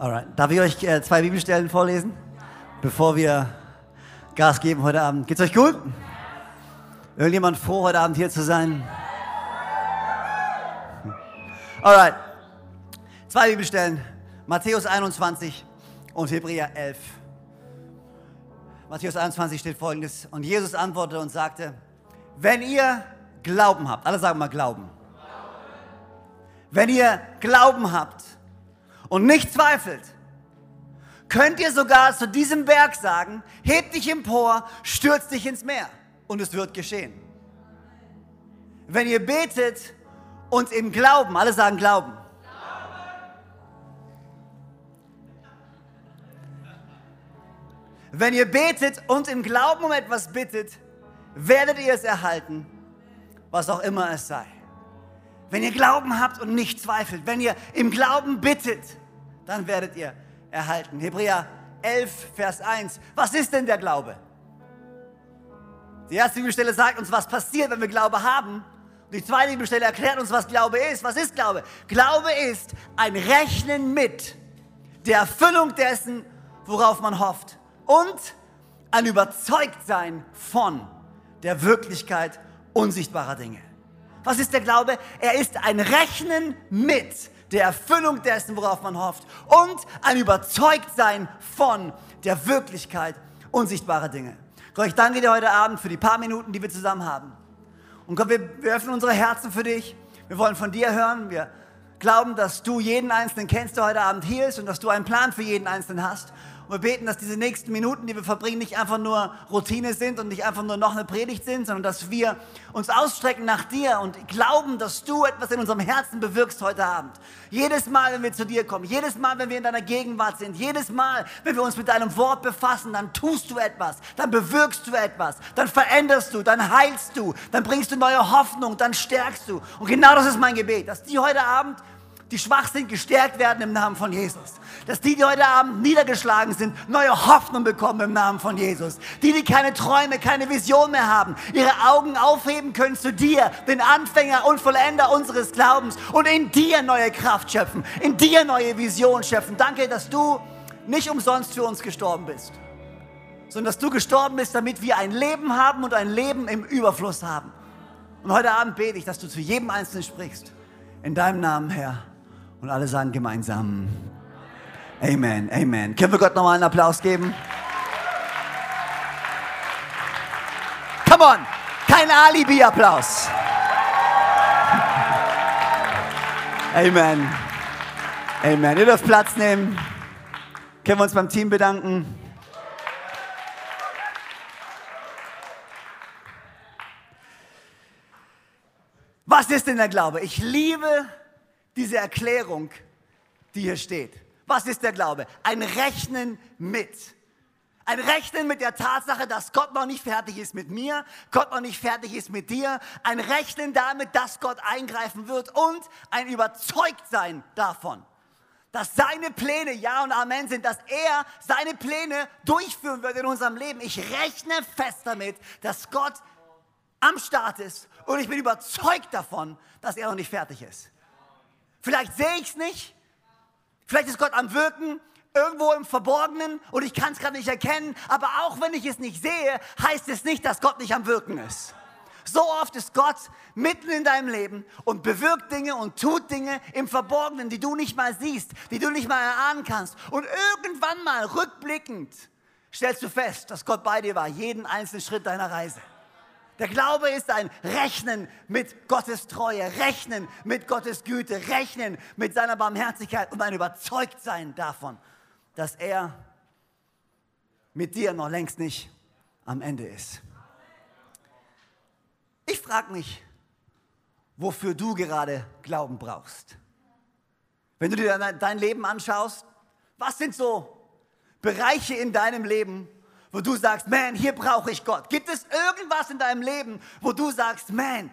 Alright. Darf ich euch äh, zwei Bibelstellen vorlesen, bevor wir Gas geben heute Abend? Geht's euch gut? Irgendjemand froh, heute Abend hier zu sein? Alright. Zwei Bibelstellen. Matthäus 21 und Hebräer 11. Matthäus 21 steht folgendes. Und Jesus antwortete und sagte, wenn ihr Glauben habt, alle sagen mal Glauben. Wenn ihr Glauben habt, und nicht zweifelt, könnt ihr sogar zu diesem Berg sagen, heb dich empor, stürz dich ins Meer und es wird geschehen. Wenn ihr betet und im Glauben, alle sagen Glauben. Wenn ihr betet und im Glauben um etwas bittet, werdet ihr es erhalten, was auch immer es sei. Wenn ihr Glauben habt und nicht zweifelt, wenn ihr im Glauben bittet, dann werdet ihr erhalten. Hebräer 11, Vers 1. Was ist denn der Glaube? Die erste Bibelstelle sagt uns, was passiert, wenn wir Glaube haben. Die zweite Bibelstelle erklärt uns, was Glaube ist. Was ist Glaube? Glaube ist ein Rechnen mit der Erfüllung dessen, worauf man hofft. Und ein Überzeugtsein von der Wirklichkeit unsichtbarer Dinge. Was ist der Glaube? Er ist ein Rechnen mit der Erfüllung dessen, worauf man hofft und ein Überzeugtsein von der Wirklichkeit unsichtbarer Dinge. Gott, ich danke dir heute Abend für die paar Minuten, die wir zusammen haben. Und Gott, wir, öffnen unsere Herzen für dich. Wir wollen von dir hören. Wir glauben, dass du jeden Einzelnen kennst, der heute Abend hier ist und dass du einen Plan für jeden Einzelnen hast. Und wir beten, dass diese nächsten Minuten, die wir verbringen, nicht einfach nur Routine sind und nicht einfach nur noch eine Predigt sind, sondern dass wir uns ausstrecken nach dir und glauben, dass du etwas in unserem Herzen bewirkst heute Abend. Jedes Mal, wenn wir zu dir kommen, jedes Mal, wenn wir in deiner Gegenwart sind, jedes Mal, wenn wir uns mit deinem Wort befassen, dann tust du etwas, dann bewirkst du etwas, dann veränderst du, dann heilst du, dann bringst du neue Hoffnung, dann stärkst du. Und genau das ist mein Gebet, dass die heute Abend die schwach sind, gestärkt werden im Namen von Jesus. Dass die, die heute Abend niedergeschlagen sind, neue Hoffnung bekommen im Namen von Jesus. Die, die keine Träume, keine Vision mehr haben, ihre Augen aufheben können zu dir, den Anfänger und Vollender unseres Glaubens und in dir neue Kraft schöpfen, in dir neue Vision schöpfen. Danke, dass du nicht umsonst für uns gestorben bist, sondern dass du gestorben bist, damit wir ein Leben haben und ein Leben im Überfluss haben. Und heute Abend bete ich, dass du zu jedem Einzelnen sprichst. In deinem Namen, Herr. Und alle sagen gemeinsam Amen, Amen. Können wir Gott nochmal einen Applaus geben? Come on, kein Alibi-Applaus. Amen. Amen. Ihr dürft Platz nehmen. Können wir uns beim Team bedanken? Was ist denn der Glaube? Ich liebe diese Erklärung, die hier steht. Was ist der Glaube? Ein Rechnen mit. Ein Rechnen mit der Tatsache, dass Gott noch nicht fertig ist mit mir, Gott noch nicht fertig ist mit dir. Ein Rechnen damit, dass Gott eingreifen wird und ein Überzeugtsein davon, dass seine Pläne Ja und Amen sind, dass er seine Pläne durchführen wird in unserem Leben. Ich rechne fest damit, dass Gott am Start ist und ich bin überzeugt davon, dass er noch nicht fertig ist. Vielleicht sehe ich es nicht. Vielleicht ist Gott am Wirken irgendwo im Verborgenen und ich kann es gerade nicht erkennen. Aber auch wenn ich es nicht sehe, heißt es nicht, dass Gott nicht am Wirken ist. So oft ist Gott mitten in deinem Leben und bewirkt Dinge und tut Dinge im Verborgenen, die du nicht mal siehst, die du nicht mal erahnen kannst. Und irgendwann mal rückblickend stellst du fest, dass Gott bei dir war, jeden einzelnen Schritt deiner Reise. Der Glaube ist ein Rechnen mit Gottes Treue, Rechnen mit Gottes Güte, Rechnen mit seiner Barmherzigkeit und ein Überzeugtsein davon, dass er mit dir noch längst nicht am Ende ist. Ich frage mich, wofür du gerade Glauben brauchst. Wenn du dir dein Leben anschaust, was sind so Bereiche in deinem Leben, wo du sagst, man, hier brauche ich Gott? Gibt es irgendwas in deinem Leben, wo du sagst, man,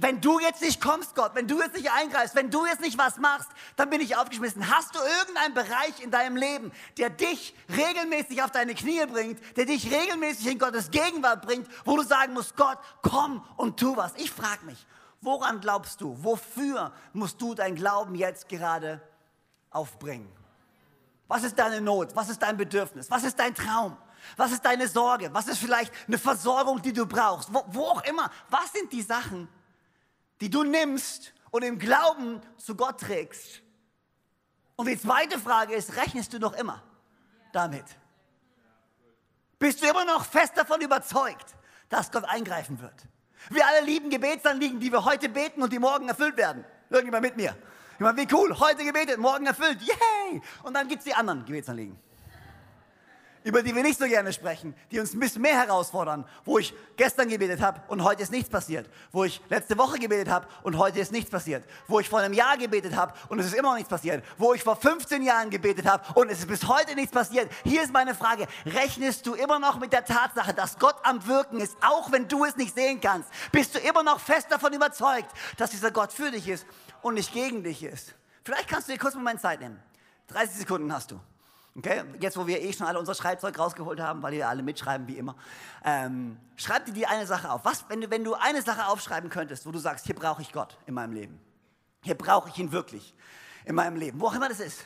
wenn du jetzt nicht kommst, Gott, wenn du jetzt nicht eingreifst, wenn du jetzt nicht was machst, dann bin ich aufgeschmissen. Hast du irgendeinen Bereich in deinem Leben, der dich regelmäßig auf deine Knie bringt, der dich regelmäßig in Gottes Gegenwart bringt, wo du sagen musst, Gott, komm und tu was? Ich frage mich, woran glaubst du? Wofür musst du dein Glauben jetzt gerade aufbringen? Was ist deine Not? Was ist dein Bedürfnis? Was ist dein Traum? Was ist deine Sorge? Was ist vielleicht eine Versorgung, die du brauchst? Wo, wo auch immer. Was sind die Sachen, die du nimmst und im Glauben zu Gott trägst? Und die zweite Frage ist, rechnest du noch immer damit? Bist du immer noch fest davon überzeugt, dass Gott eingreifen wird? Wir alle lieben Gebetsanliegen, die wir heute beten und die morgen erfüllt werden. Irgendjemand mit mir. Ich meine, wie cool, heute gebetet, morgen erfüllt. Yay! Und dann gibt es die anderen Gebetsanliegen über die wir nicht so gerne sprechen, die uns ein bisschen mehr herausfordern, wo ich gestern gebetet habe und heute ist nichts passiert, wo ich letzte Woche gebetet habe und heute ist nichts passiert, wo ich vor einem Jahr gebetet habe und es ist immer noch nichts passiert, wo ich vor 15 Jahren gebetet habe und es ist bis heute nichts passiert. Hier ist meine Frage, rechnest du immer noch mit der Tatsache, dass Gott am Wirken ist, auch wenn du es nicht sehen kannst? Bist du immer noch fest davon überzeugt, dass dieser Gott für dich ist und nicht gegen dich ist? Vielleicht kannst du dir kurz einen Moment Zeit nehmen. 30 Sekunden hast du. Okay? Jetzt, wo wir eh schon alle unser Schreibzeug rausgeholt haben, weil ihr alle mitschreiben, wie immer. Ähm, schreib dir die eine Sache auf. Was, wenn du, wenn du eine Sache aufschreiben könntest, wo du sagst, hier brauche ich Gott in meinem Leben. Hier brauche ich ihn wirklich in meinem Leben. Wo auch immer das ist.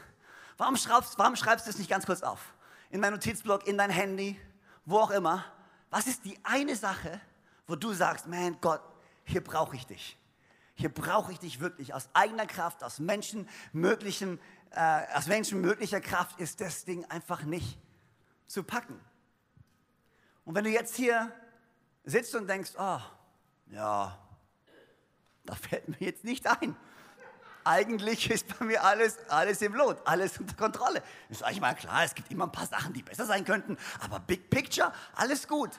Warum schreibst, warum schreibst du es nicht ganz kurz auf? In dein Notizblock, in dein Handy, wo auch immer. Was ist die eine Sache, wo du sagst, man, Gott, hier brauche ich dich. Hier brauche ich dich wirklich aus eigener Kraft, aus menschenmöglichen äh, aus menschenmöglicher Kraft ist das Ding einfach nicht zu packen. Und wenn du jetzt hier sitzt und denkst, oh, ja, da fällt mir jetzt nicht ein. Eigentlich ist bei mir alles, alles im Lot, alles unter Kontrolle. Ist eigentlich mal klar, es gibt immer ein paar Sachen, die besser sein könnten, aber Big Picture, alles gut.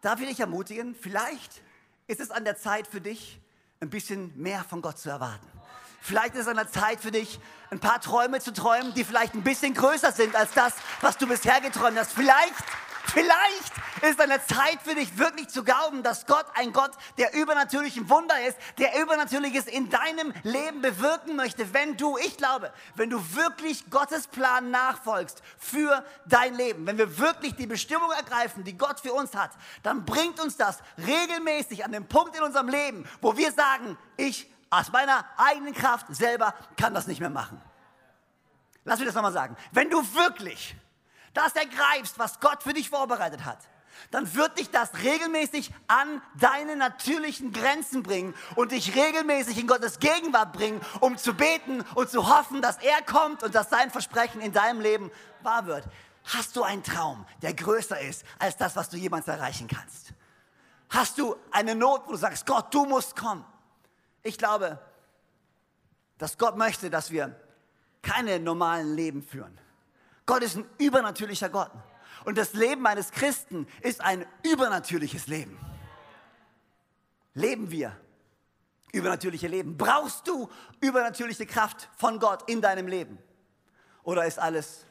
Da will ich ermutigen, vielleicht ist es an der Zeit für dich, ein bisschen mehr von Gott zu erwarten. Vielleicht ist es an der Zeit für dich, ein paar Träume zu träumen, die vielleicht ein bisschen größer sind als das, was du bisher geträumt hast. Vielleicht, ist an der Zeit für dich, wirklich zu glauben, dass Gott ein Gott der übernatürlichen Wunder ist, der Übernatürliches in deinem Leben bewirken möchte, wenn du, ich glaube, wenn du wirklich Gottes Plan nachfolgst für dein Leben, wenn wir wirklich die Bestimmung ergreifen, die Gott für uns hat, dann bringt uns das regelmäßig an den Punkt in unserem Leben, wo wir sagen, ich aus meiner eigenen Kraft selber kann das nicht mehr machen. Lass mich das nochmal sagen. Wenn du wirklich das ergreifst, was Gott für dich vorbereitet hat, dann wird dich das regelmäßig an deine natürlichen Grenzen bringen und dich regelmäßig in Gottes Gegenwart bringen, um zu beten und zu hoffen, dass er kommt und dass sein Versprechen in deinem Leben wahr wird. Hast du einen Traum, der größer ist als das, was du jemals erreichen kannst? Hast du eine Not, wo du sagst, Gott, du musst kommen? Ich glaube, dass Gott möchte, dass wir keine normalen Leben führen. Gott ist ein übernatürlicher Gott. Und das Leben eines Christen ist ein übernatürliches Leben. Leben wir übernatürliche Leben? Brauchst du übernatürliche Kraft von Gott in deinem Leben? Oder ist alles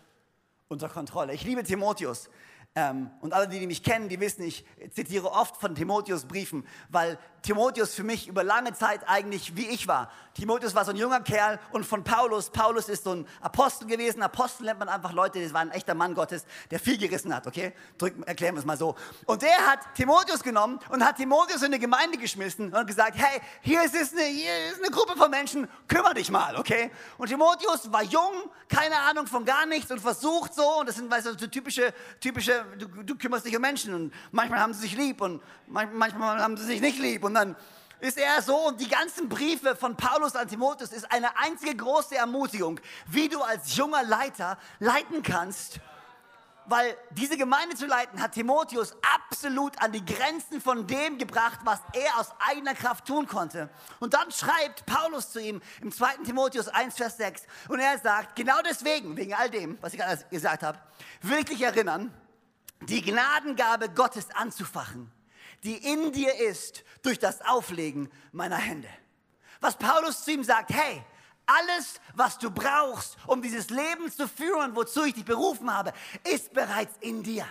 unter Kontrolle? Ich liebe Timotheus. Ähm, und alle, die mich kennen, die wissen, ich zitiere oft von Timotheus Briefen, weil Timotheus für mich über lange Zeit eigentlich wie ich war. Timotheus war so ein junger Kerl und von Paulus, Paulus ist so ein Apostel gewesen. Apostel nennt man einfach Leute, das war ein echter Mann Gottes, der viel gerissen hat, okay? Drück, erklären wir es mal so. Und der hat Timotheus genommen und hat Timotheus in eine Gemeinde geschmissen und gesagt, hey, hier ist, eine, hier ist eine Gruppe von Menschen, kümmere dich mal, okay? Und Timotheus war jung, keine Ahnung von gar nichts und versucht so, und das sind weißt du, so typische, typische du, du kümmerst dich um Menschen und manchmal haben sie sich lieb und manchmal haben sie sich nicht lieb und dann ist er so und die ganzen Briefe von Paulus an Timotheus ist eine einzige große Ermutigung, wie du als junger Leiter leiten kannst. Weil diese Gemeinde zu leiten hat Timotheus absolut an die Grenzen von dem gebracht, was er aus eigener Kraft tun konnte. Und dann schreibt Paulus zu ihm im 2. Timotheus 1, Vers 6 und er sagt, genau deswegen, wegen all dem, was ich gerade gesagt habe, will ich dich erinnern, die Gnadengabe Gottes anzufachen die in dir ist durch das Auflegen meiner Hände. Was Paulus zu ihm sagt, hey, alles, was du brauchst, um dieses Leben zu führen, wozu ich dich berufen habe, ist bereits in dir.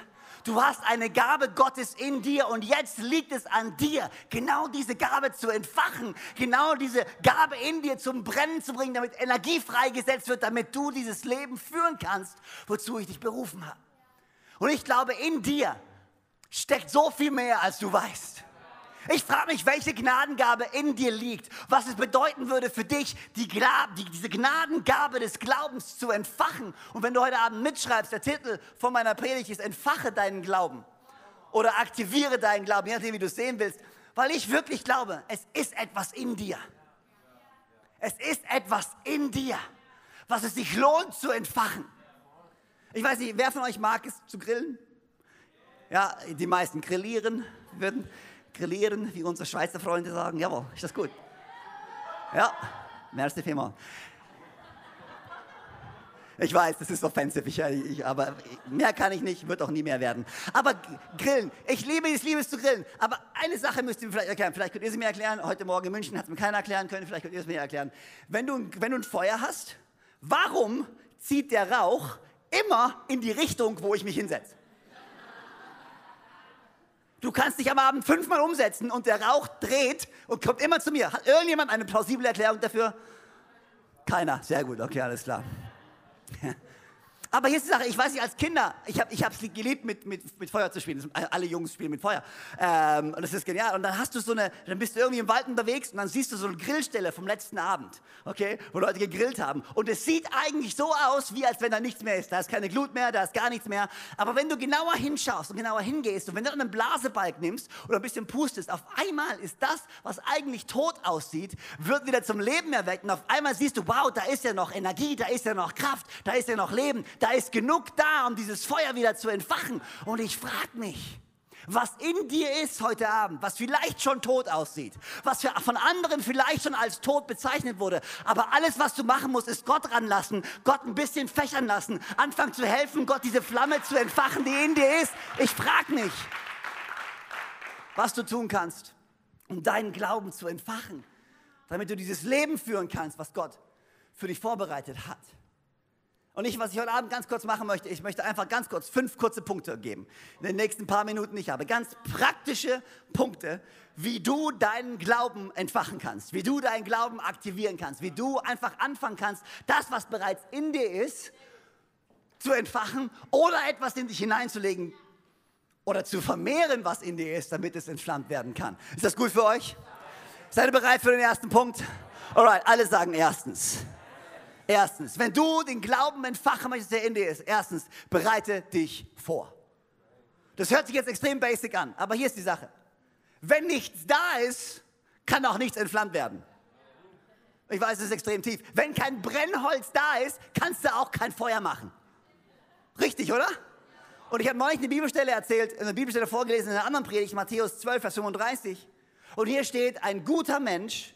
Du hast eine Gabe Gottes in dir und jetzt liegt es an dir, genau diese Gabe zu entfachen, genau diese Gabe in dir zum Brennen zu bringen, damit Energie freigesetzt wird, damit du dieses Leben führen kannst, wozu ich dich berufen habe. Und ich glaube, in dir steckt so viel mehr, als du weißt. Ich frage mich, welche Gnadengabe in dir liegt, was es bedeuten würde für dich, die, die, diese Gnadengabe des Glaubens zu entfachen. Und wenn du heute Abend mitschreibst, der Titel von meiner Predigt ist, entfache deinen Glauben oder aktiviere deinen Glauben, je nachdem, wie du es sehen willst, weil ich wirklich glaube, es ist etwas in dir. Es ist etwas in dir, was es sich lohnt zu entfachen. Ich weiß nicht, wer von euch mag es zu grillen? Ja, die meisten grillieren, würden grillieren, wie unsere Schweizer Freunde sagen. Jawohl, ist das gut? Ja, merci vielmals. Ich weiß, das ist offensiv, ich, ich, aber mehr kann ich nicht, wird auch nie mehr werden. Aber grillen, ich liebe es, liebe es zu grillen. Aber eine Sache müsst ihr mir vielleicht erklären. Vielleicht könnt ihr sie mir erklären. Heute Morgen in München hat es mir keiner erklären können. Vielleicht könnt ihr es mir erklären. Wenn du, wenn du ein Feuer hast, warum zieht der Rauch immer in die Richtung, wo ich mich hinsetze? Du kannst dich am Abend fünfmal umsetzen und der Rauch dreht und kommt immer zu mir. Hat irgendjemand eine plausible Erklärung dafür? Keiner. Sehr gut, okay, alles klar. Aber hier ist die Sache, ich weiß nicht, als Kinder, ich habe es geliebt, mit, mit, mit Feuer zu spielen. Alle Jungs spielen mit Feuer. Ähm, und das ist genial. Und dann hast du so eine, dann bist du irgendwie im Wald unterwegs und dann siehst du so eine Grillstelle vom letzten Abend, okay, wo Leute gegrillt haben. Und es sieht eigentlich so aus, wie als wenn da nichts mehr ist. Da ist keine Glut mehr, da ist gar nichts mehr. Aber wenn du genauer hinschaust und genauer hingehst und wenn du einen Blasebalg nimmst oder ein bisschen pustest, auf einmal ist das, was eigentlich tot aussieht, wird wieder zum Leben erweckt. Und auf einmal siehst du, wow, da ist ja noch Energie, da ist ja noch Kraft, da ist ja noch Leben, da ist genug da, um dieses Feuer wieder zu entfachen. Und ich frage mich, was in dir ist heute Abend, was vielleicht schon tot aussieht, was von anderen vielleicht schon als tot bezeichnet wurde, aber alles, was du machen musst, ist Gott ranlassen, Gott ein bisschen fächern lassen, anfangen zu helfen, Gott diese Flamme zu entfachen, die in dir ist. Ich frage mich, was du tun kannst, um deinen Glauben zu entfachen, damit du dieses Leben führen kannst, was Gott für dich vorbereitet hat. Und ich, was ich heute Abend ganz kurz machen möchte, ich möchte einfach ganz kurz fünf kurze Punkte geben. In den nächsten paar Minuten. Ich habe ganz praktische Punkte, wie du deinen Glauben entfachen kannst, wie du deinen Glauben aktivieren kannst, wie du einfach anfangen kannst, das, was bereits in dir ist, zu entfachen oder etwas in dich hineinzulegen oder zu vermehren, was in dir ist, damit es entflammt werden kann. Ist das gut für euch? Seid ihr bereit für den ersten Punkt? Alright, alle sagen erstens. Erstens, wenn du den Glauben entfachen möchtest, der in dir ist, erstens, bereite dich vor. Das hört sich jetzt extrem basic an, aber hier ist die Sache. Wenn nichts da ist, kann auch nichts entflammt werden. Ich weiß, es ist extrem tief. Wenn kein Brennholz da ist, kannst du auch kein Feuer machen. Richtig, oder? Und ich habe neulich eine Bibelstelle erzählt, eine Bibelstelle vorgelesen in einer anderen Predigt, Matthäus 12, Vers 35. Und hier steht, ein guter Mensch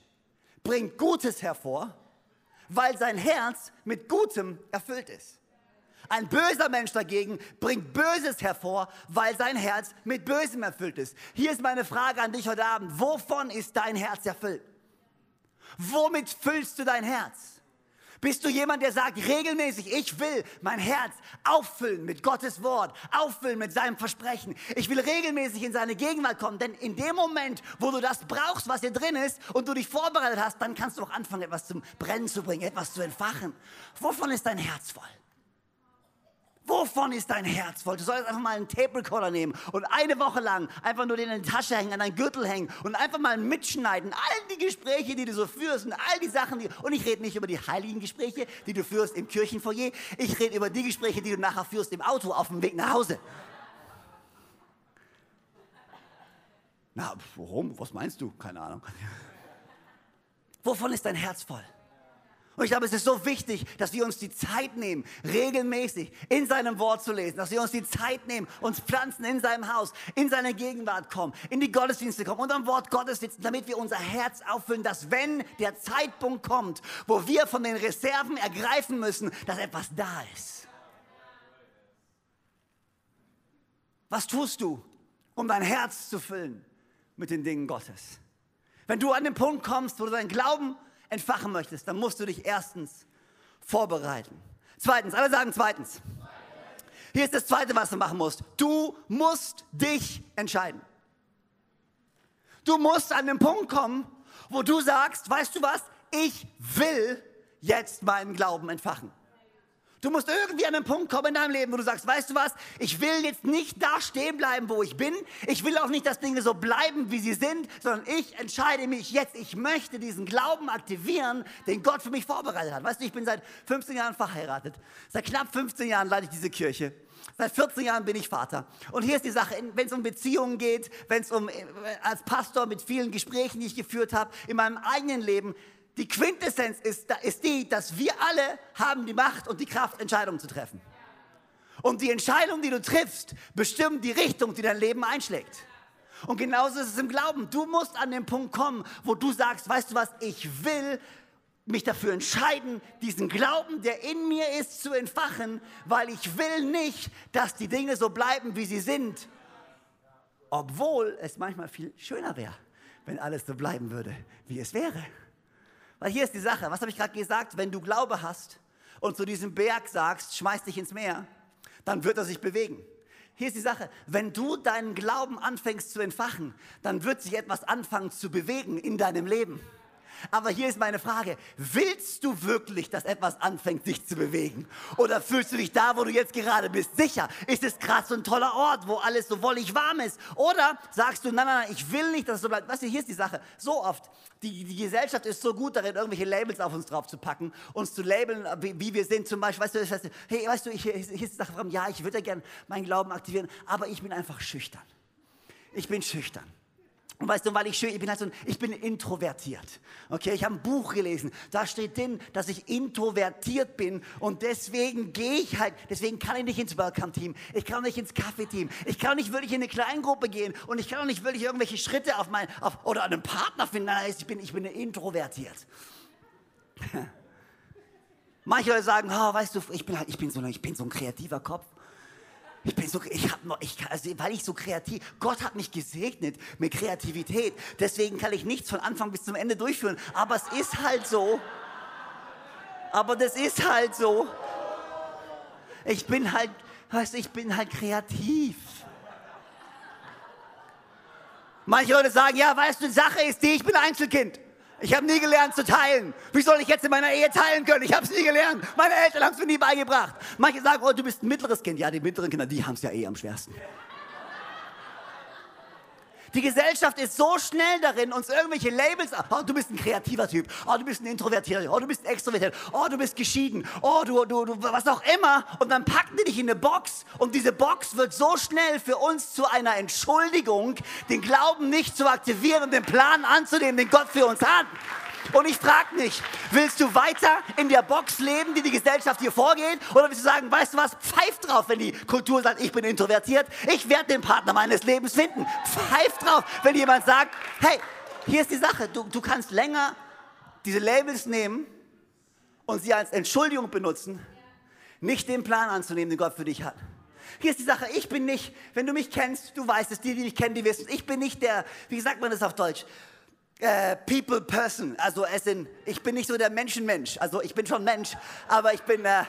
bringt Gutes hervor weil sein Herz mit Gutem erfüllt ist. Ein böser Mensch dagegen bringt Böses hervor, weil sein Herz mit Bösem erfüllt ist. Hier ist meine Frage an dich heute Abend. Wovon ist dein Herz erfüllt? Womit füllst du dein Herz? Bist du jemand, der sagt regelmäßig, ich will mein Herz auffüllen mit Gottes Wort, auffüllen mit seinem Versprechen. Ich will regelmäßig in seine Gegenwart kommen, denn in dem Moment, wo du das brauchst, was hier drin ist und du dich vorbereitet hast, dann kannst du auch anfangen, etwas zum Brennen zu bringen, etwas zu entfachen. Wovon ist dein Herz voll? Wovon ist dein Herz voll? Du solltest einfach mal einen Tape Recorder nehmen und eine Woche lang einfach nur den in die Tasche hängen, an deinen Gürtel hängen und einfach mal mitschneiden. All die Gespräche, die du so führst und all die Sachen, die, und ich rede nicht über die heiligen Gespräche, die du führst im Kirchenfoyer. Ich rede über die Gespräche, die du nachher führst im Auto auf dem Weg nach Hause. Na, warum? Was meinst du? Keine Ahnung. Wovon ist dein Herz voll? Und ich glaube, es ist so wichtig, dass wir uns die Zeit nehmen, regelmäßig in seinem Wort zu lesen, dass wir uns die Zeit nehmen, uns pflanzen in seinem Haus, in seine Gegenwart kommen, in die Gottesdienste kommen und am Wort Gottes sitzen, damit wir unser Herz auffüllen, dass wenn der Zeitpunkt kommt, wo wir von den Reserven ergreifen müssen, dass etwas da ist. Was tust du, um dein Herz zu füllen mit den Dingen Gottes? Wenn du an den Punkt kommst, wo du deinen Glauben entfachen möchtest, dann musst du dich erstens vorbereiten. Zweitens, alle sagen zweitens. Hier ist das zweite, was du machen musst. Du musst dich entscheiden. Du musst an den Punkt kommen, wo du sagst, weißt du was, ich will jetzt meinen Glauben entfachen. Du musst irgendwie an einen Punkt kommen in deinem Leben, wo du sagst, weißt du was, ich will jetzt nicht da stehen bleiben, wo ich bin. Ich will auch nicht, dass Dinge so bleiben, wie sie sind, sondern ich entscheide mich jetzt, ich möchte diesen Glauben aktivieren, den Gott für mich vorbereitet hat. Weißt du, ich bin seit 15 Jahren verheiratet. Seit knapp 15 Jahren leite ich diese Kirche. Seit 14 Jahren bin ich Vater. Und hier ist die Sache, wenn es um Beziehungen geht, wenn es um, äh, als Pastor mit vielen Gesprächen, die ich geführt habe, in meinem eigenen Leben, die Quintessenz ist, ist die, dass wir alle haben die Macht und die Kraft, Entscheidungen zu treffen. Und die Entscheidung, die du triffst, bestimmt die Richtung, die dein Leben einschlägt. Und genauso ist es im Glauben. Du musst an den Punkt kommen, wo du sagst, weißt du was, ich will mich dafür entscheiden, diesen Glauben, der in mir ist, zu entfachen, weil ich will nicht, dass die Dinge so bleiben, wie sie sind. Obwohl es manchmal viel schöner wäre, wenn alles so bleiben würde, wie es wäre. Weil hier ist die Sache, was habe ich gerade gesagt? Wenn du Glaube hast und zu diesem Berg sagst, schmeiß dich ins Meer, dann wird er sich bewegen. Hier ist die Sache, wenn du deinen Glauben anfängst zu entfachen, dann wird sich etwas anfangen zu bewegen in deinem Leben. Aber hier ist meine Frage, willst du wirklich, dass etwas anfängt, sich zu bewegen? Oder fühlst du dich da, wo du jetzt gerade bist, sicher? Ist es gerade so ein toller Ort, wo alles so wollig warm ist? Oder sagst du, nein, nein, nein, ich will nicht, dass es so bleibt. Weißt du, hier ist die Sache, so oft, die, die Gesellschaft ist so gut darin, irgendwelche Labels auf uns drauf zu packen, uns zu labeln, wie, wie wir sind. Zum Beispiel, weißt du, weißt du hey, weißt du, ich, hier ist die Sache, ja, ich würde gerne meinen Glauben aktivieren, aber ich bin einfach schüchtern. Ich bin schüchtern. Weißt du, weil ich schön, ich bin halt so, ich bin introvertiert. Okay, ich habe ein Buch gelesen, da steht drin, dass ich introvertiert bin und deswegen gehe ich halt, deswegen kann ich nicht ins Welcome-Team, ich kann nicht ins Kaffee-Team, ich kann nicht wirklich in eine Kleingruppe gehen und ich kann auch nicht wirklich irgendwelche Schritte auf mein, auf, oder einen Partner finden, Nein, ich bin, ich bin introvertiert. Manche Leute sagen, oh, weißt du, ich bin halt, ich bin so, ich bin so ein kreativer Kopf. Ich bin so, ich habe noch, ich, also, weil ich so kreativ, Gott hat mich gesegnet mit Kreativität. Deswegen kann ich nichts von Anfang bis zum Ende durchführen. Aber es ist halt so. Aber das ist halt so. Ich bin halt, weißt du, ich bin halt kreativ. Manche Leute sagen, ja, weißt du, die Sache ist die, ich bin Einzelkind. Ich habe nie gelernt zu teilen. Wie soll ich jetzt in meiner Ehe teilen können? Ich habe es nie gelernt. Meine Eltern haben es mir nie beigebracht. Manche sagen, oh, du bist ein mittleres Kind. Ja, die mittleren Kinder, die haben es ja eh am schwersten. Die Gesellschaft ist so schnell darin, uns irgendwelche Labels, oh, du bist ein kreativer Typ, oh, du bist ein Introvertierter, oh, du bist extrovertiert, oh, du bist geschieden, oh, du, du, du, was auch immer. Und dann packen die dich in eine Box und diese Box wird so schnell für uns zu einer Entschuldigung, den Glauben nicht zu aktivieren und den Plan anzunehmen, den Gott für uns hat. Und ich frage mich, willst du weiter in der Box leben, die die Gesellschaft dir vorgeht? Oder willst du sagen, weißt du was, pfeif drauf, wenn die Kultur sagt, ich bin introvertiert, ich werde den Partner meines Lebens finden. Pfeif drauf, wenn jemand sagt, hey, hier ist die Sache, du, du kannst länger diese Labels nehmen und sie als Entschuldigung benutzen, nicht den Plan anzunehmen, den Gott für dich hat. Hier ist die Sache, ich bin nicht, wenn du mich kennst, du weißt es, die, die mich kennen, die wissen, ich bin nicht der, wie sagt man das auf Deutsch, äh, People Person. Also es in, ich bin nicht so der Menschenmensch. Also ich bin schon Mensch, aber ich bin, äh,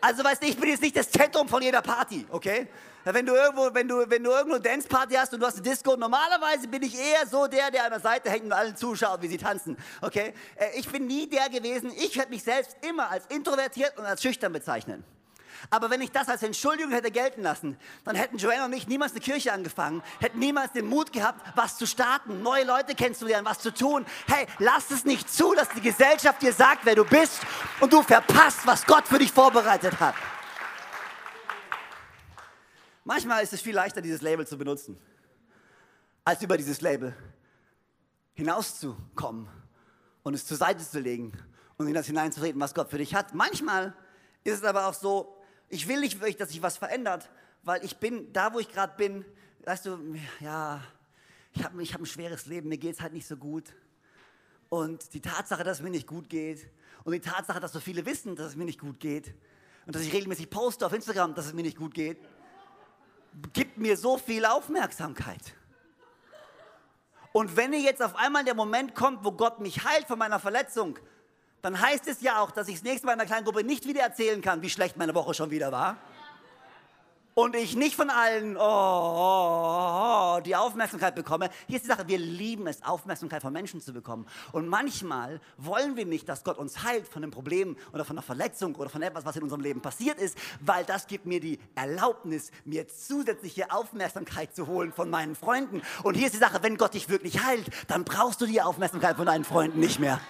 also weißt du, ich bin jetzt nicht das Zentrum von jeder Party, okay? Wenn du irgendwo, wenn du, wenn du irgendwo eine Dance-Party hast und du hast eine Disco, normalerweise bin ich eher so der, der an der Seite hängt und allen zuschaut, wie sie tanzen, okay? Äh, ich bin nie der gewesen, ich werde mich selbst immer als introvertiert und als schüchtern bezeichnen. Aber wenn ich das als Entschuldigung hätte gelten lassen, dann hätten Joanna und ich niemals eine Kirche angefangen, hätten niemals den Mut gehabt, was zu starten, neue Leute kennenzulernen, was zu tun. Hey, lass es nicht zu, dass die Gesellschaft dir sagt, wer du bist und du verpasst, was Gott für dich vorbereitet hat. Manchmal ist es viel leichter, dieses Label zu benutzen, als über dieses Label hinauszukommen und es zur Seite zu legen und in das hineinzureden, was Gott für dich hat. Manchmal ist es aber auch so, ich will nicht wirklich, dass sich was verändert, weil ich bin da, wo ich gerade bin, weißt du, ja, ich habe ich hab ein schweres Leben, mir geht es halt nicht so gut. Und die Tatsache, dass es mir nicht gut geht und die Tatsache, dass so viele wissen, dass es mir nicht gut geht und dass ich regelmäßig poste auf Instagram, dass es mir nicht gut geht, gibt mir so viel Aufmerksamkeit. Und wenn jetzt auf einmal der Moment kommt, wo Gott mich heilt von meiner Verletzung, dann heißt es ja auch, dass ich das nächste Mal in einer kleinen Gruppe nicht wieder erzählen kann, wie schlecht meine Woche schon wieder war. und ich nicht von allen oh, oh, oh, die Aufmerksamkeit bekomme. Hier ist die Sache, wir lieben es, Aufmerksamkeit von Menschen zu bekommen. Und manchmal wollen wir nicht, dass Gott uns heilt von einem Problem oder von einer Verletzung oder von etwas, was in unserem Leben passiert ist, weil das gibt mir die Erlaubnis, mir zusätzliche Aufmerksamkeit zu holen von meinen Freunden. Und hier ist die Sache, wenn Gott dich wirklich heilt, dann brauchst du die Aufmerksamkeit von deinen Freunden nicht mehr.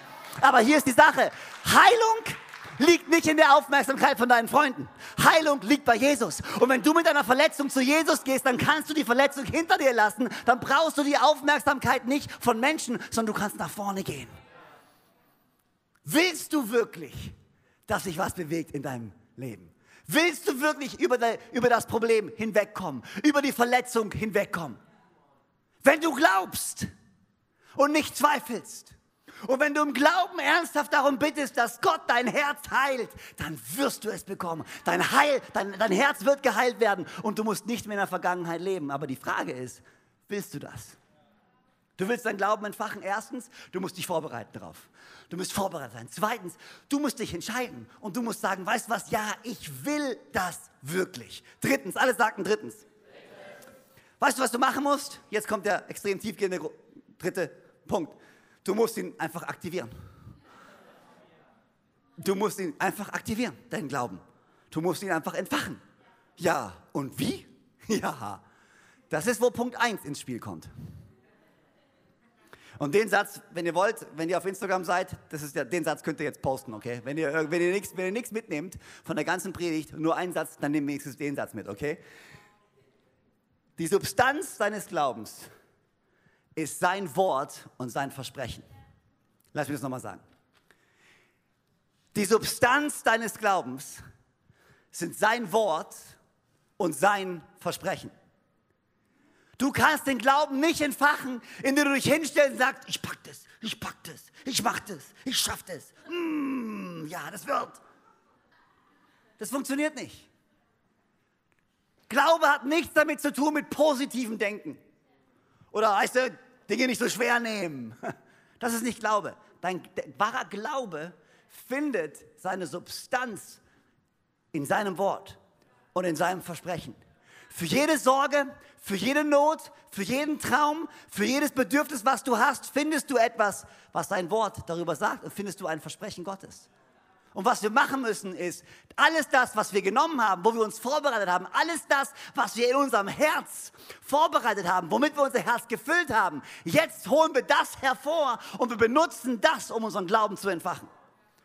Aber hier ist die Sache, Heilung liegt nicht in der Aufmerksamkeit von deinen Freunden. Heilung liegt bei Jesus. Und wenn du mit einer Verletzung zu Jesus gehst, dann kannst du die Verletzung hinter dir lassen. Dann brauchst du die Aufmerksamkeit nicht von Menschen, sondern du kannst nach vorne gehen. Willst du wirklich, dass sich was bewegt in deinem Leben? Willst du wirklich über, die, über das Problem hinwegkommen, über die Verletzung hinwegkommen? Wenn du glaubst und nicht zweifelst, und wenn du im Glauben ernsthaft darum bittest, dass Gott dein Herz heilt, dann wirst du es bekommen. Dein, Heil, dein, dein Herz wird geheilt werden und du musst nicht mehr in der Vergangenheit leben. Aber die Frage ist, willst du das? Du willst deinen Glauben entfachen. Erstens, du musst dich vorbereiten darauf. Du musst vorbereitet sein. Zweitens, du musst dich entscheiden und du musst sagen, weißt du was? Ja, ich will das wirklich. Drittens, alle sagten drittens. Weißt du, was du machen musst? Jetzt kommt der extrem tiefgehende dritte Punkt. Du musst ihn einfach aktivieren. Du musst ihn einfach aktivieren, deinen Glauben. Du musst ihn einfach entfachen. Ja, und wie? Ja, das ist, wo Punkt 1 ins Spiel kommt. Und den Satz, wenn ihr wollt, wenn ihr auf Instagram seid, das ist der, den Satz könnt ihr jetzt posten, okay? Wenn ihr, wenn ihr nichts mitnehmt von der ganzen Predigt, nur einen Satz, dann nehmt wenigstens den Satz mit, okay? Die Substanz deines Glaubens ist sein Wort und sein Versprechen. Lass mich das nochmal sagen. Die Substanz deines Glaubens sind sein Wort und sein Versprechen. Du kannst den Glauben nicht entfachen, indem du dich hinstellst und sagst, ich pack das, ich pack das, ich mach das, ich schaff das. Mm, ja, das wird. Das funktioniert nicht. Glaube hat nichts damit zu tun mit positivem Denken. Oder weißt du, Dinge nicht so schwer nehmen. Das ist nicht Glaube. Dein wahrer Glaube findet seine Substanz in seinem Wort und in seinem Versprechen. Für jede Sorge, für jede Not, für jeden Traum, für jedes Bedürfnis, was du hast, findest du etwas, was sein Wort darüber sagt und findest du ein Versprechen Gottes. Und was wir machen müssen ist, alles das, was wir genommen haben, wo wir uns vorbereitet haben, alles das, was wir in unserem Herz vorbereitet haben, womit wir unser Herz gefüllt haben, jetzt holen wir das hervor und wir benutzen das, um unseren Glauben zu entfachen.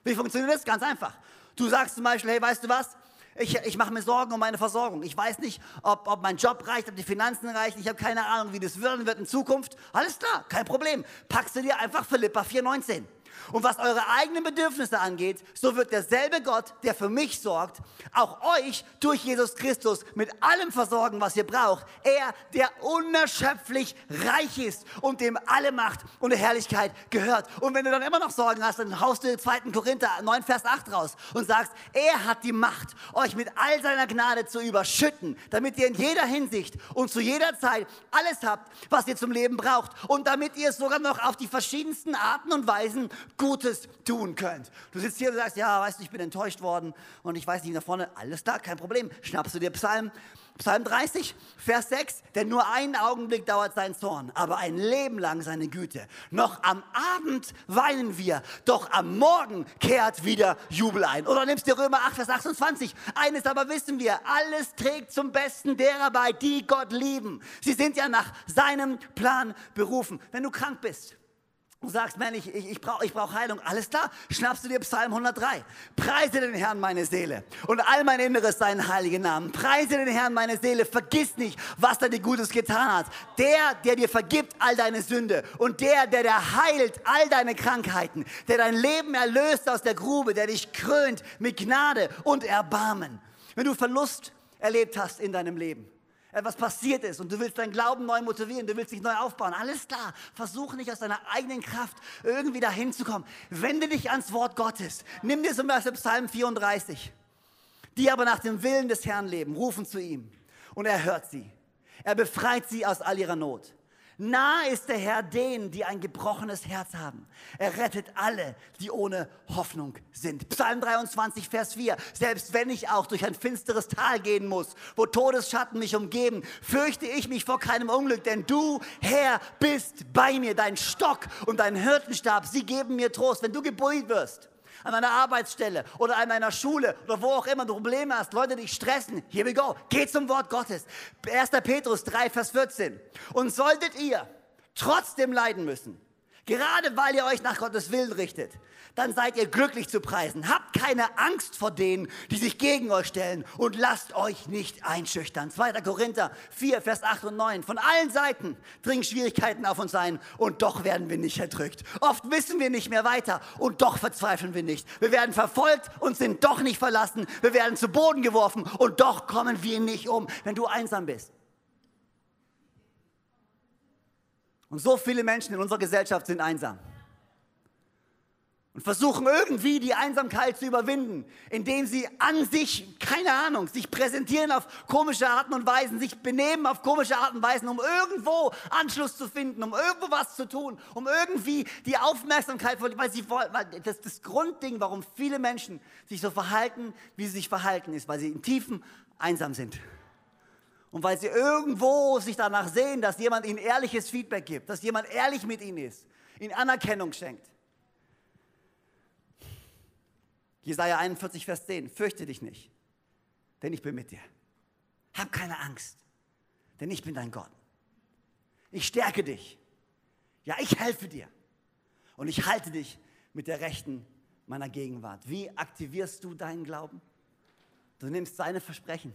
Wie funktioniert das? Ganz einfach. Du sagst zum Beispiel, hey, weißt du was? Ich, ich mache mir Sorgen um meine Versorgung. Ich weiß nicht, ob, ob mein Job reicht, ob die Finanzen reichen. Ich habe keine Ahnung, wie das werden wird in Zukunft. Alles klar, kein Problem. Packst du dir einfach Philippa 4,19. Und was eure eigenen Bedürfnisse angeht, so wird derselbe Gott, der für mich sorgt, auch euch durch Jesus Christus mit allem versorgen, was ihr braucht. Er, der unerschöpflich reich ist und dem alle Macht und Herrlichkeit gehört. Und wenn du dann immer noch Sorgen hast, dann haust du 2. Korinther 9, Vers 8 raus und sagst, er hat die Macht, euch mit all seiner Gnade zu überschütten, damit ihr in jeder Hinsicht und zu jeder Zeit alles habt, was ihr zum Leben braucht. Und damit ihr es sogar noch auf die verschiedensten Arten und Weisen Gutes tun könnt. Du sitzt hier und sagst, ja, weißt du, ich bin enttäuscht worden und ich weiß nicht nach vorne, alles klar, kein Problem. Schnappst du dir Psalm, Psalm 30, Vers 6, denn nur einen Augenblick dauert sein Zorn, aber ein Leben lang seine Güte. Noch am Abend weinen wir, doch am Morgen kehrt wieder Jubel ein. Oder nimmst du Römer 8, Vers 28. Eines aber wissen wir, alles trägt zum Besten derer bei, die Gott lieben. Sie sind ja nach seinem Plan berufen. Wenn du krank bist, Du sagst, Mann, ich, ich, ich brauche ich brauch Heilung. Alles klar, schnappst du dir Psalm 103. Preise den Herrn, meine Seele. Und all mein Inneres seinen heiligen Namen. Preise den Herrn, meine Seele. Vergiss nicht, was er dir Gutes getan hat. Der, der dir vergibt all deine Sünde. Und der, der dir heilt all deine Krankheiten. Der dein Leben erlöst aus der Grube. Der dich krönt mit Gnade und Erbarmen. Wenn du Verlust erlebt hast in deinem Leben etwas passiert ist und du willst deinen Glauben neu motivieren, du willst dich neu aufbauen, alles klar. Versuche nicht aus deiner eigenen Kraft irgendwie dahin zu kommen. Wende dich ans Wort Gottes. Nimm dir zum Beispiel Psalm 34. Die aber nach dem Willen des Herrn leben, rufen zu ihm und er hört sie. Er befreit sie aus all ihrer Not. Nahe ist der Herr denen, die ein gebrochenes Herz haben. Er rettet alle, die ohne Hoffnung sind. Psalm 23, Vers 4. Selbst wenn ich auch durch ein finsteres Tal gehen muss, wo Todesschatten mich umgeben, fürchte ich mich vor keinem Unglück, denn du, Herr, bist bei mir. Dein Stock und dein Hirtenstab, sie geben mir Trost. Wenn du gebeut wirst, an deiner Arbeitsstelle oder an deiner Schule oder wo auch immer du Probleme hast, Leute dich stressen, here we go, geh zum Wort Gottes. 1. Petrus 3, Vers 14. Und solltet ihr trotzdem leiden müssen, gerade weil ihr euch nach Gottes Willen richtet, dann seid ihr glücklich zu preisen. Habt keine Angst vor denen, die sich gegen euch stellen und lasst euch nicht einschüchtern. 2. Korinther 4, Vers 8 und 9. Von allen Seiten dringen Schwierigkeiten auf uns ein und doch werden wir nicht erdrückt. Oft wissen wir nicht mehr weiter und doch verzweifeln wir nicht. Wir werden verfolgt und sind doch nicht verlassen. Wir werden zu Boden geworfen und doch kommen wir nicht um, wenn du einsam bist. Und so viele Menschen in unserer Gesellschaft sind einsam und versuchen irgendwie die Einsamkeit zu überwinden, indem sie an sich, keine Ahnung, sich präsentieren auf komische Arten und Weisen, sich benehmen auf komische Arten und Weisen, um irgendwo Anschluss zu finden, um irgendwo was zu tun, um irgendwie die Aufmerksamkeit, weil sie weil das, das Grundding, warum viele Menschen sich so verhalten, wie sie sich verhalten, ist, weil sie in tiefen einsam sind. Und weil sie irgendwo sich danach sehen, dass jemand ihnen ehrliches Feedback gibt, dass jemand ehrlich mit ihnen ist, ihnen Anerkennung schenkt. Jesaja 41, Vers 10. Fürchte dich nicht, denn ich bin mit dir. Hab keine Angst, denn ich bin dein Gott. Ich stärke dich. Ja, ich helfe dir. Und ich halte dich mit der Rechten meiner Gegenwart. Wie aktivierst du deinen Glauben? Du nimmst seine Versprechen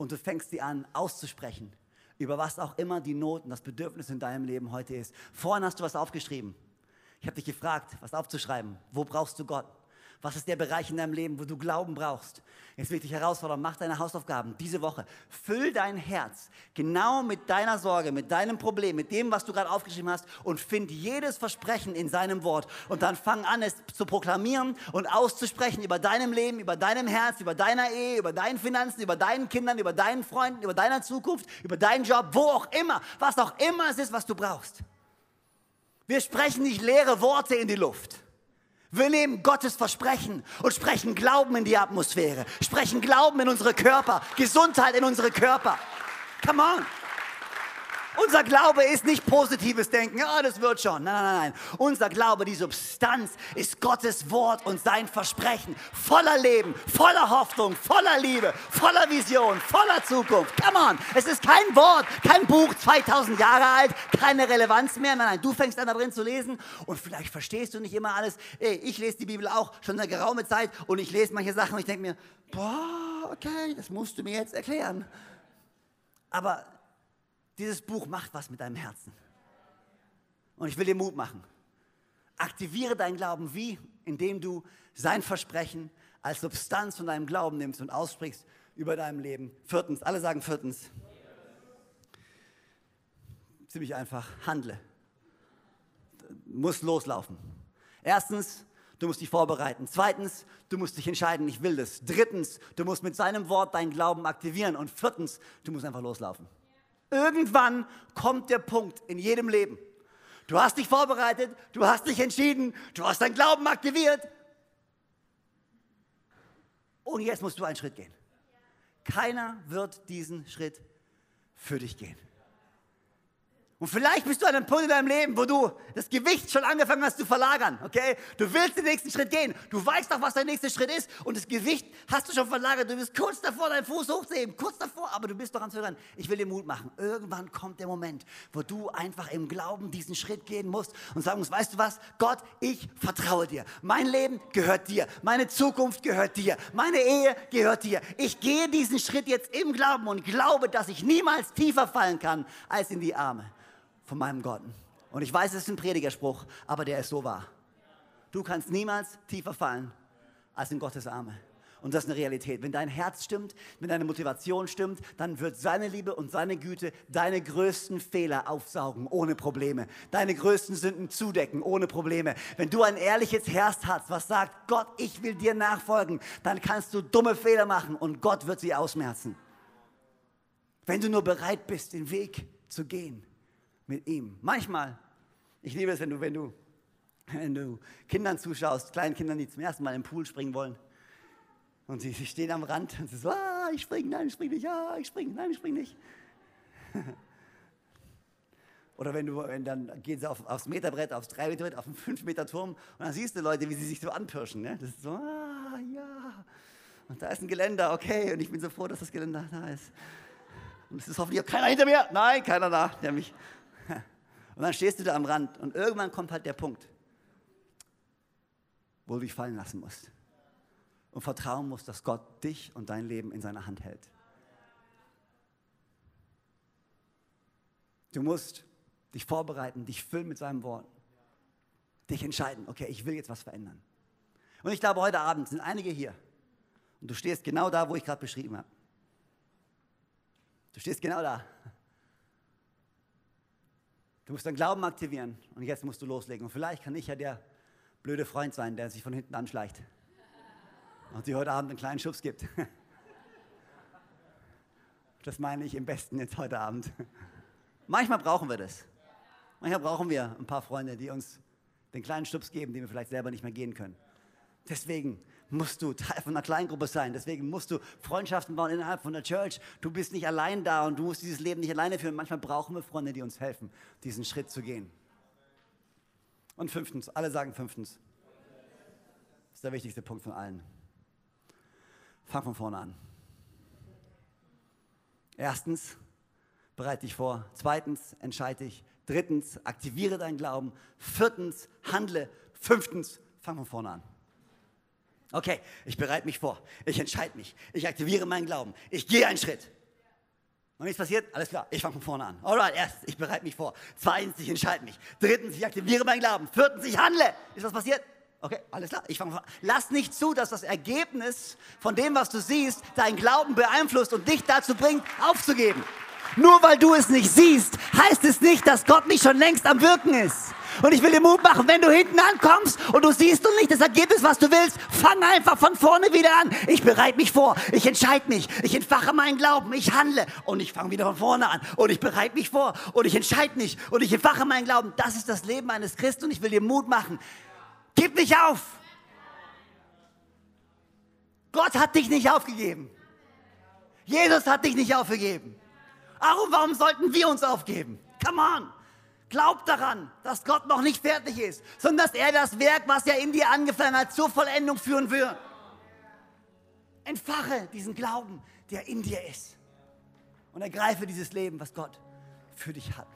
und du fängst sie an auszusprechen über was auch immer die Not und das Bedürfnis in deinem Leben heute ist. Vorhin hast du was aufgeschrieben. Ich habe dich gefragt, was aufzuschreiben. Wo brauchst du Gott? Was ist der Bereich in deinem Leben, wo du Glauben brauchst? Jetzt will ich dich herausfordern, mach deine Hausaufgaben diese Woche. Füll dein Herz genau mit deiner Sorge, mit deinem Problem, mit dem, was du gerade aufgeschrieben hast und find jedes Versprechen in seinem Wort. Und dann fang an, es zu proklamieren und auszusprechen über deinem Leben, über deinem Herz, über deiner Ehe, über deinen Finanzen, über deinen Kindern, über deinen Freunden, über deiner Zukunft, über deinen Job, wo auch immer, was auch immer es ist, was du brauchst. Wir sprechen nicht leere Worte in die Luft. Wir nehmen Gottes Versprechen und sprechen Glauben in die Atmosphäre, sprechen Glauben in unsere Körper, Gesundheit in unsere Körper. Come on. Unser Glaube ist nicht positives Denken, ja, das wird schon. Nein, nein, nein. Unser Glaube, die Substanz ist Gottes Wort und sein Versprechen. Voller Leben, voller Hoffnung, voller Liebe, voller Vision, voller Zukunft. Come on. Es ist kein Wort, kein Buch, 2000 Jahre alt, keine Relevanz mehr. Nein, nein, du fängst an da drin zu lesen und vielleicht verstehst du nicht immer alles. Ey, ich lese die Bibel auch schon eine geraume Zeit und ich lese manche Sachen und ich denke mir, boah, okay, das musst du mir jetzt erklären. Aber dieses Buch macht was mit deinem Herzen. Und ich will dir Mut machen. Aktiviere deinen Glauben wie? Indem du sein Versprechen als Substanz von deinem Glauben nimmst und aussprichst über deinem Leben. Viertens, alle sagen viertens. Ziemlich einfach, handle. Muss loslaufen. Erstens, du musst dich vorbereiten. Zweitens, du musst dich entscheiden, ich will das. Drittens, du musst mit seinem Wort deinen Glauben aktivieren. Und viertens, du musst einfach loslaufen. Irgendwann kommt der Punkt in jedem Leben. Du hast dich vorbereitet, du hast dich entschieden, du hast deinen Glauben aktiviert. Und jetzt musst du einen Schritt gehen. Keiner wird diesen Schritt für dich gehen. Und vielleicht bist du an einem Punkt in deinem Leben, wo du das Gewicht schon angefangen hast zu verlagern, okay? Du willst den nächsten Schritt gehen. Du weißt doch, was der nächste Schritt ist. Und das Gewicht hast du schon verlagert. Du bist kurz davor, deinen Fuß hochzuheben. Kurz davor, aber du bist doch am Zögern. Ich will dir Mut machen. Irgendwann kommt der Moment, wo du einfach im Glauben diesen Schritt gehen musst und sagen musst, weißt du was? Gott, ich vertraue dir. Mein Leben gehört dir. Meine Zukunft gehört dir. Meine Ehe gehört dir. Ich gehe diesen Schritt jetzt im Glauben und glaube, dass ich niemals tiefer fallen kann als in die Arme von meinem Gott. Und ich weiß, es ist ein Predigerspruch, aber der ist so wahr. Du kannst niemals tiefer fallen als in Gottes Arme. Und das ist eine Realität. Wenn dein Herz stimmt, wenn deine Motivation stimmt, dann wird seine Liebe und seine Güte deine größten Fehler aufsaugen, ohne Probleme. Deine größten Sünden zudecken, ohne Probleme. Wenn du ein ehrliches Herz hast, was sagt, Gott, ich will dir nachfolgen, dann kannst du dumme Fehler machen und Gott wird sie ausmerzen. Wenn du nur bereit bist, den Weg zu gehen mit ihm. Manchmal, ich liebe es, wenn du, wenn du, wenn du Kindern zuschaust, kleinen Kindern, die zum ersten Mal im Pool springen wollen. Und sie, sie stehen am Rand und sie so, ah, ich springe, nein, ich springe nicht, ja, ich springe, nein, ich springe nicht. Oder wenn du, wenn dann gehen sie auf, aufs Meterbrett, aufs 3 Meter Brett, auf den 5 Meter Turm und dann siehst du Leute, wie sie sich so anpirschen. Ne? Das ist so, ah, ja. Und da ist ein Geländer, okay. Und ich bin so froh, dass das Geländer da ist. Und es ist hoffentlich auch keiner hinter mir. Nein, keiner da, der mich. Und dann stehst du da am Rand und irgendwann kommt halt der Punkt, wo du dich fallen lassen musst. Und vertrauen musst, dass Gott dich und dein Leben in seiner Hand hält. Du musst dich vorbereiten, dich füllen mit seinem Wort. Dich entscheiden, okay, ich will jetzt was verändern. Und ich glaube, heute Abend sind einige hier. Und du stehst genau da, wo ich gerade beschrieben habe. Du stehst genau da. Du musst deinen Glauben aktivieren und jetzt musst du loslegen. Und vielleicht kann ich ja der blöde Freund sein, der sich von hinten anschleicht und dir heute Abend einen kleinen Schubs gibt. Das meine ich im besten jetzt heute Abend. Manchmal brauchen wir das. Manchmal brauchen wir ein paar Freunde, die uns den kleinen Stups geben, den wir vielleicht selber nicht mehr gehen können. Deswegen musst du Teil von einer Kleingruppe sein. Deswegen musst du Freundschaften bauen innerhalb von der Church. Du bist nicht allein da und du musst dieses Leben nicht alleine führen. Manchmal brauchen wir Freunde, die uns helfen, diesen Schritt zu gehen. Und fünftens, alle sagen fünftens. Das ist der wichtigste Punkt von allen. Fang von vorne an. Erstens, bereite dich vor. Zweitens, entscheide dich. Drittens, aktiviere deinen Glauben. Viertens, handle. Fünftens, fang von vorne an. Okay, ich bereite mich vor. Ich entscheide mich. Ich aktiviere meinen Glauben. Ich gehe einen Schritt. Noch nichts passiert? Alles klar, ich fange von vorne an. Alright, erstens, ich bereite mich vor. Zweitens, ich entscheide mich. Drittens, ich aktiviere meinen Glauben. Viertens, ich handle. Ist was passiert? Okay, alles klar, ich fange von vorne an. Lass nicht zu, dass das Ergebnis von dem, was du siehst, deinen Glauben beeinflusst und dich dazu bringt, aufzugeben. Nur weil du es nicht siehst, heißt es nicht, dass Gott nicht schon längst am Wirken ist. Und ich will dir Mut machen, wenn du hinten ankommst und du siehst und nicht das Ergebnis, was du willst, fang einfach von vorne wieder an. Ich bereite mich vor, ich entscheide mich, ich entfache meinen Glauben, ich handle und ich fange wieder von vorne an und ich bereite mich vor und ich entscheide mich und ich entfache meinen Glauben. Das ist das Leben eines Christen und ich will dir Mut machen. Gib nicht auf. Gott hat dich nicht aufgegeben. Jesus hat dich nicht aufgegeben. Warum, warum sollten wir uns aufgeben? Come on. Glaub daran, dass Gott noch nicht fertig ist, sondern dass er das Werk, was er in dir angefangen hat, zur Vollendung führen wird. Entfache diesen Glauben, der in dir ist. Und ergreife dieses Leben, was Gott für dich hat.